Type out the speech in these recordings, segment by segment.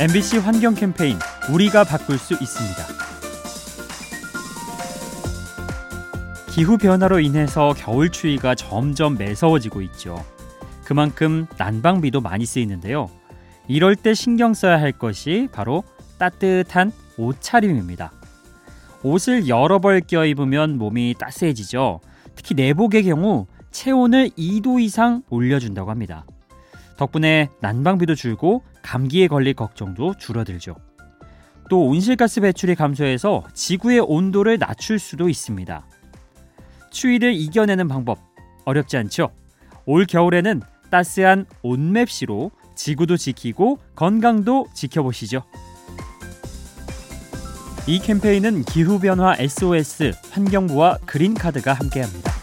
MBC 환경 캠페인 우리가 바꿀 수 있습니다. 기후 변화로 인해서 겨울 추위가 점점 매서워지고 있죠. 그만큼 난방비도 많이 쓰이는데요. 이럴 때 신경 써야 할 것이 바로 따뜻한 옷차림입니다. 옷을 여러 벌 껴입으면 몸이 따스해지죠. 특히 내복의 경우 체온을 2도 이상 올려준다고 합니다. 덕분에 난방비도 줄고 감기에 걸릴 걱정도 줄어들죠. 또 온실가스 배출이 감소해서 지구의 온도를 낮출 수도 있습니다. 추위를 이겨내는 방법 어렵지 않죠? 올 겨울에는 따스한 온맵시로 지구도 지키고 건강도 지켜보시죠. 이 캠페인은 기후변화 SOS 환경부와 그린카드가 함께합니다.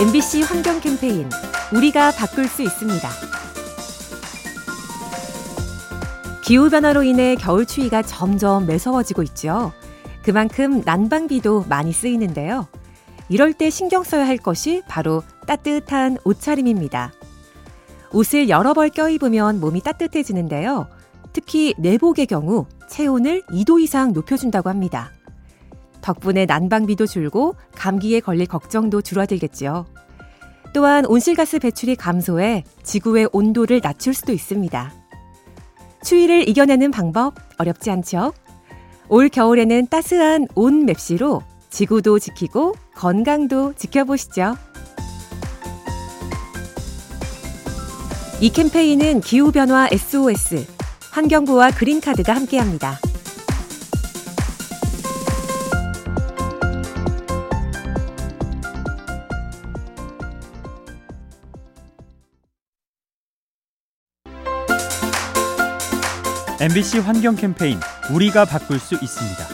MBC 환경 캠페인 우리가 바꿀 수 있습니다. 기후 변화로 인해 겨울 추위가 점점 매서워지고 있죠. 그만큼 난방비도 많이 쓰이는데요. 이럴 때 신경 써야 할 것이 바로 따뜻한 옷차림입니다. 옷을 여러 벌 껴입으면 몸이 따뜻해지는데요. 특히 내복의 경우 체온을 2도 이상 높여준다고 합니다. 덕분에 난방비도 줄고 감기에 걸릴 걱정도 줄어들겠지요. 또한 온실가스 배출이 감소해 지구의 온도를 낮출 수도 있습니다. 추위를 이겨내는 방법 어렵지 않죠? 올 겨울에는 따스한 온 맵시로 지구도 지키고 건강도 지켜보시죠. 이 캠페인은 기후변화 SOS, 환경부와 그린카드가 함께합니다. MBC 환경 캠페인 우리가 바꿀 수 있습니다.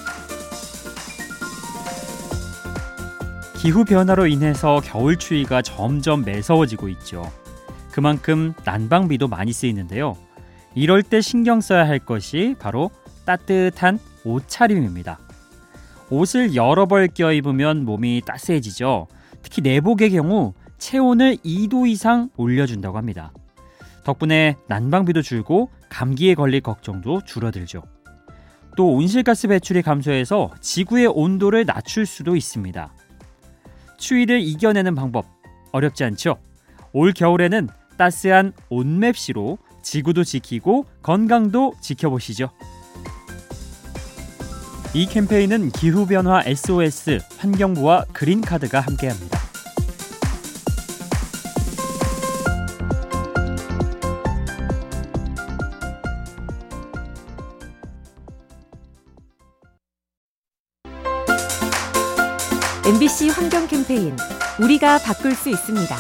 기후 변화로 인해서 겨울 추위가 점점 매서워지고 있죠. 그만큼 난방비도 많이 쓰이는데요. 이럴 때 신경 써야 할 것이 바로 따뜻한 옷차림입니다. 옷을 여러 벌 껴입으면 몸이 따스해지죠. 특히 내복의 경우 체온을 2도 이상 올려준다고 합니다. 덕분에 난방비도 줄고 감기에 걸릴 걱정도 줄어들죠. 또 온실가스 배출이 감소해서 지구의 온도를 낮출 수도 있습니다. 추위를 이겨내는 방법 어렵지 않죠? 올 겨울에는 따스한 온맵시로 지구도 지키고 건강도 지켜보시죠. 이 캠페인은 기후변화 SOS 환경부와 그린카드가 함께합니다. MBC 환경 캠페인 우리가 바꿀 수 있습니다.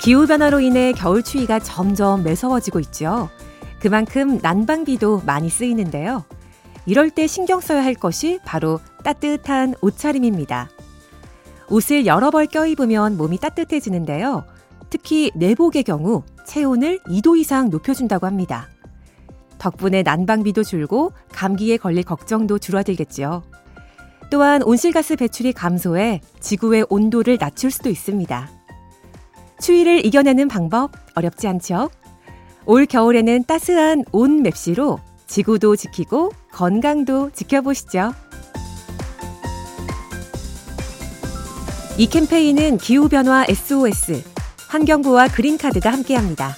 기후 변화로 인해 겨울 추위가 점점 매서워지고 있죠. 그만큼 난방비도 많이 쓰이는데요. 이럴 때 신경 써야 할 것이 바로 따뜻한 옷차림입니다. 옷을 여러 벌 껴입으면 몸이 따뜻해지는데요. 특히 내복의 경우 체온을 2도 이상 높여준다고 합니다. 덕분에 난방비도 줄고 감기에 걸릴 걱정도 줄어들겠지요. 또한 온실가스 배출이 감소해 지구의 온도를 낮출 수도 있습니다. 추위를 이겨내는 방법 어렵지 않죠? 올 겨울에는 따스한 온 맵시로 지구도 지키고 건강도 지켜보시죠. 이 캠페인은 기후변화 SOS, 환경부와 그린카드가 함께합니다.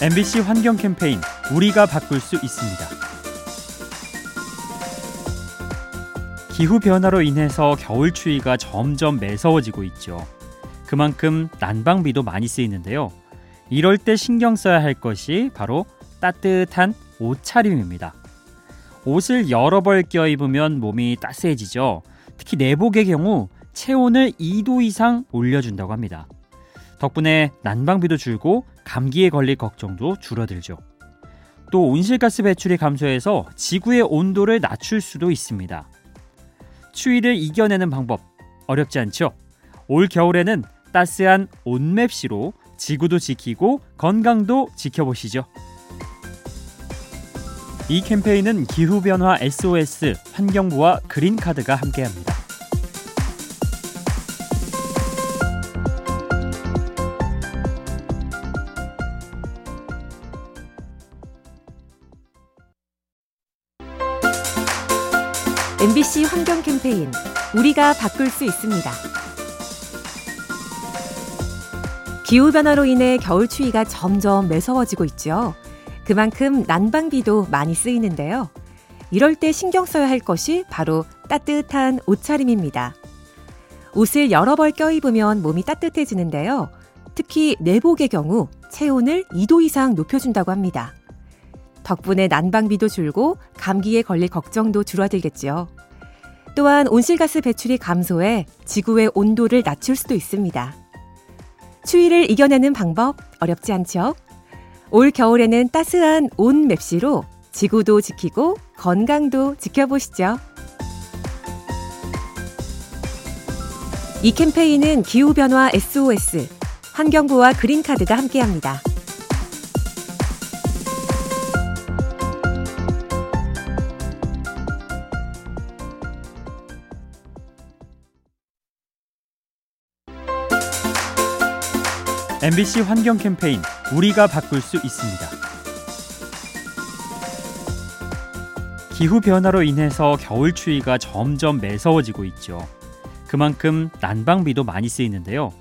MBC 환경 캠페인 우리가 바꿀 수 있습니다. 기후 변화로 인해서 겨울 추위가 점점 매서워지고 있죠. 그만큼 난방비도 많이 쓰이는데요. 이럴 때 신경 써야 할 것이 바로 따뜻한 옷차림입니다. 옷을 여러 벌 껴입으면 몸이 따스해지죠. 특히 내복의 경우 체온을 2도 이상 올려준다고 합니다. 덕분에 난방비도 줄고 감기에 걸릴 걱정도 줄어들죠. 또 온실가스 배출이 감소해서 지구의 온도를 낮출 수도 있습니다. 추위를 이겨내는 방법 어렵지 않죠? 올 겨울에는 따스한 온맵시로 지구도 지키고 건강도 지켜보시죠. 이 캠페인은 기후변화 SOS 환경부와 그린카드가 함께합니다. MBC 환경 캠페인 우리가 바꿀 수 있습니다. 기후 변화로 인해 겨울 추위가 점점 매서워지고 있죠. 그만큼 난방비도 많이 쓰이는데요. 이럴 때 신경 써야 할 것이 바로 따뜻한 옷차림입니다. 옷을 여러 벌 껴입으면 몸이 따뜻해지는데요. 특히 내복의 경우 체온을 2도 이상 높여준다고 합니다. 덕분에 난방비도 줄고 감기에 걸릴 걱정도 줄어들겠죠. 또한 온실가스 배출이 감소해 지구의 온도를 낮출 수도 있습니다. 추위를 이겨내는 방법 어렵지 않죠? 올 겨울에는 따스한 온 맵시로 지구도 지키고 건강도 지켜보시죠. 이 캠페인은 기후변화 SOS, 환경부와 그린카드가 함께합니다. MBC 환경 캠페인 우리가 바꿀 수 있습니다. 기후 변화로 인해서 겨울 추위가 점점 매서워지고 있죠. 그만큼 난방비도 많이 쓰이는데요.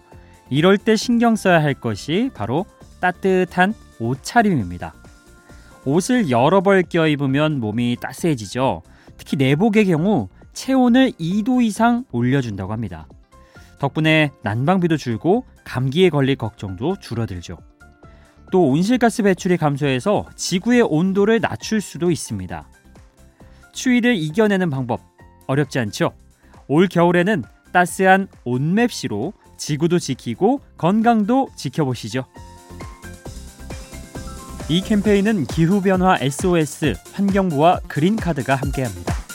이럴 때 신경 써야 할 것이 바로 따뜻한 옷차림입니다. 옷을 여러 벌 껴입으면 몸이 따스해지죠. 특히 내복의 경우 체온을 2도 이상 올려준다고 합니다. 덕분에 난방비도 줄고 감기에 걸릴 걱정도 줄어들죠. 또 온실가스 배출이 감소해서 지구의 온도를 낮출 수도 있습니다. 추위를 이겨내는 방법 어렵지 않죠? 올 겨울에는 따스한 온맵시로 지구도 지키고 건강도 지켜보시죠. 이 캠페인은 기후변화 SOS 환경부와 그린카드가 함께합니다.